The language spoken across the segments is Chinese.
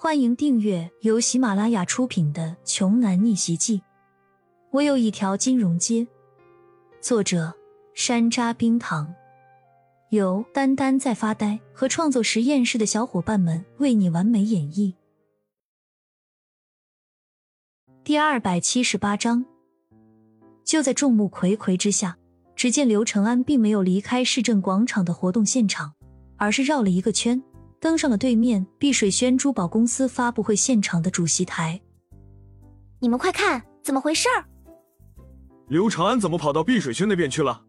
欢迎订阅由喜马拉雅出品的《穷男逆袭记》。我有一条金融街。作者：山楂冰糖，由丹丹在发呆和创作实验室的小伙伴们为你完美演绎。第二百七十八章。就在众目睽睽之下，只见刘承安并没有离开市政广场的活动现场，而是绕了一个圈。登上了对面碧水轩珠宝公司发布会现场的主席台。你们快看，怎么回事儿？刘长安怎么跑到碧水轩那边去了？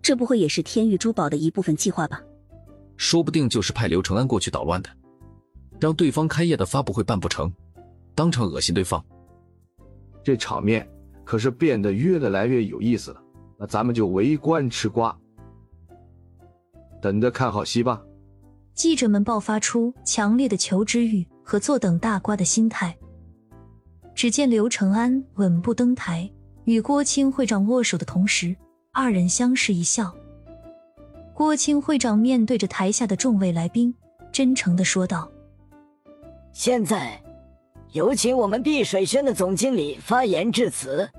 这不会也是天域珠宝的一部分计划吧？说不定就是派刘承安过去捣乱的，让对方开业的发布会办不成，当场恶心对方。这场面可是变得越来越有意思了。那咱们就围观吃瓜，等着看好戏吧。记者们爆发出强烈的求知欲和坐等大瓜的心态。只见刘承安稳步登台，与郭青会长握手的同时，二人相视一笑。郭青会长面对着台下的众位来宾，真诚的说道：“现在，有请我们碧水轩的总经理发言致辞。”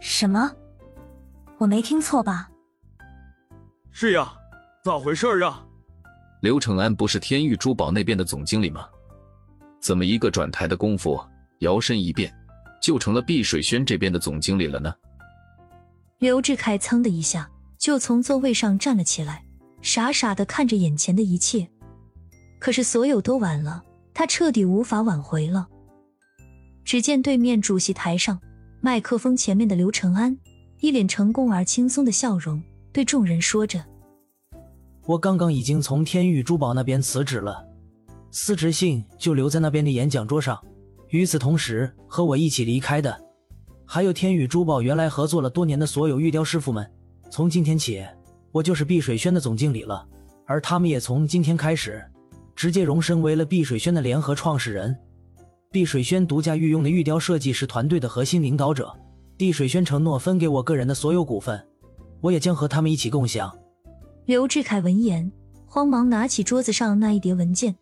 什么？我没听错吧？是呀，咋回事啊？刘承安不是天域珠宝那边的总经理吗？怎么一个转台的功夫，摇身一变就成了碧水轩这边的总经理了呢？刘志凯噌的一下就从座位上站了起来，傻傻的看着眼前的一切。可是所有都晚了，他彻底无法挽回了。只见对面主席台上，麦克风前面的刘承安一脸成功而轻松的笑容，对众人说着。我刚刚已经从天域珠宝那边辞职了，辞职信就留在那边的演讲桌上。与此同时，和我一起离开的，还有天宇珠宝原来合作了多年的所有玉雕师傅们。从今天起，我就是碧水轩的总经理了，而他们也从今天开始，直接荣升为了碧水轩的联合创始人，碧水轩独家御用的玉雕设计师团队的核心领导者。碧水轩承诺分给我个人的所有股份，我也将和他们一起共享。刘志凯闻言，慌忙拿起桌子上那一叠文件，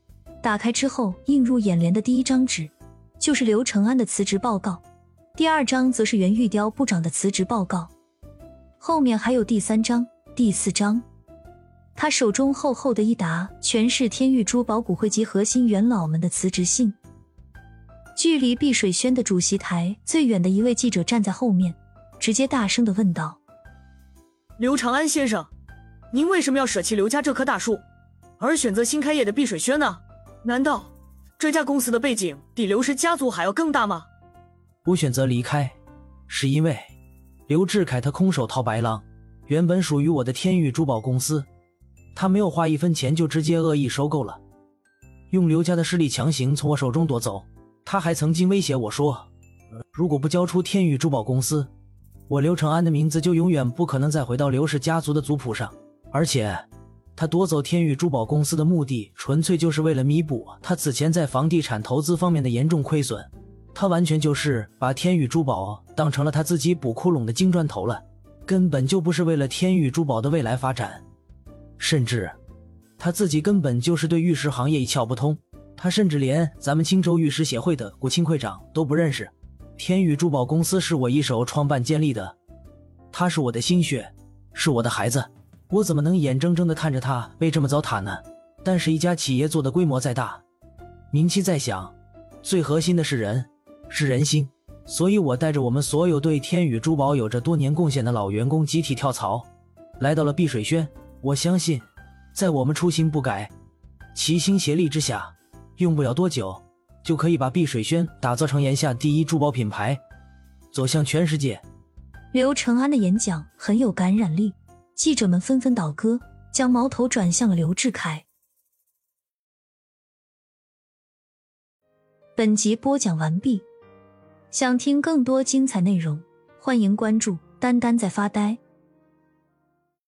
打开之后，映入眼帘的第一张纸就是刘承安的辞职报告，第二张则是袁玉雕部长的辞职报告，后面还有第三张、第四张。他手中厚厚的一沓，全是天域珠宝骨灰级核心元老们的辞职信。距离碧水轩的主席台最远的一位记者站在后面，直接大声的问道：“刘长安先生。”您为什么要舍弃刘家这棵大树，而选择新开业的碧水轩呢？难道这家公司的背景比刘氏家族还要更大吗？我选择离开，是因为刘志凯他空手套白狼，原本属于我的天域珠宝公司，他没有花一分钱就直接恶意收购了，用刘家的势力强行从我手中夺走。他还曾经威胁我说，如果不交出天域珠宝公司，我刘承安的名字就永远不可能再回到刘氏家族的族谱上。而且，他夺走天宇珠宝公司的目的，纯粹就是为了弥补他此前在房地产投资方面的严重亏损。他完全就是把天宇珠宝当成了他自己补窟窿的金砖头了，根本就不是为了天宇珠宝的未来发展。甚至，他自己根本就是对玉石行业一窍不通。他甚至连咱们青州玉石协会的古青会长都不认识。天宇珠宝公司是我一手创办建立的，他是我的心血，是我的孩子。我怎么能眼睁睁的看着他被这么糟蹋呢？但是，一家企业做的规模再大，名气再响，最核心的是人，是人心。所以，我带着我们所有对天宇珠宝有着多年贡献的老员工集体跳槽，来到了碧水轩。我相信，在我们初心不改、齐心协力之下，用不了多久，就可以把碧水轩打造成眼下第一珠宝品牌，走向全世界。刘承安的演讲很有感染力。记者们纷纷倒戈，将矛头转向了刘志凯。本集播讲完毕，想听更多精彩内容，欢迎关注“丹丹在发呆”。